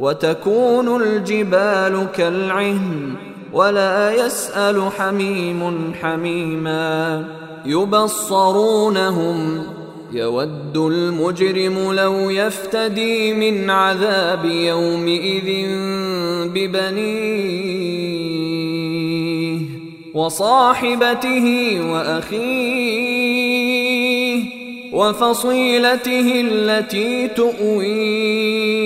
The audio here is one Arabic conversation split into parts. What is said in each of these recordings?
وتكون الجبال كالعهن ولا يسأل حميم حميما. يبصرونهم يود المجرم لو يفتدي من عذاب يومئذ ببنيه وصاحبته وأخيه وفصيلته التي تؤويه.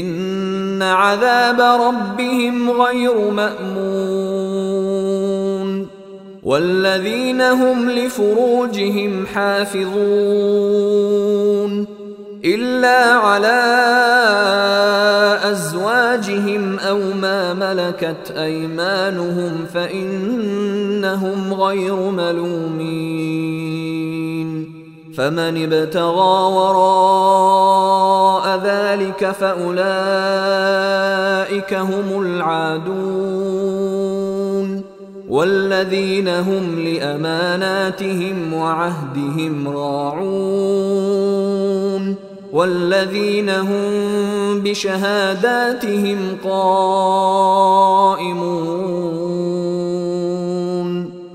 إن عذاب ربهم غير مأمون. والذين هم لفروجهم حافظون. إلا على أزواجهم أو ما ملكت أيمانهم فإنهم غير ملومين. فمن ابتغى وراء ذلك فأولئك هم العادون والذين هم لأماناتهم وعهدهم راعون والذين هم بشهاداتهم قائمون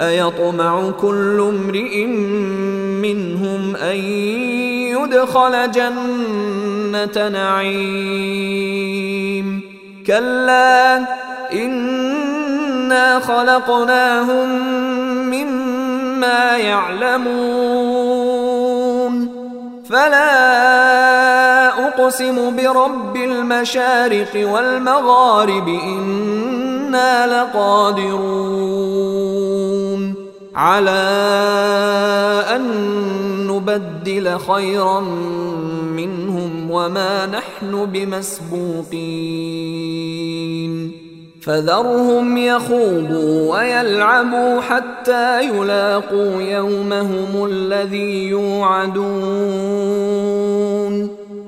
أيطمع كل امرئ منهم أن يدخل جنة نعيم. كلا إنا خلقناهم مما يعلمون. فلا أقسم برب المشارق والمغارب إنا لقادرون. على أن نبدل خيرا منهم وما نحن بمسبوقين. فذرهم يخوضوا ويلعبوا حتى يلاقوا يومهم الذي يوعدون.